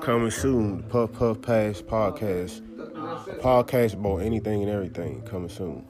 Coming soon, the Puff Puff Pass podcast. Podcast about anything and everything. Coming soon.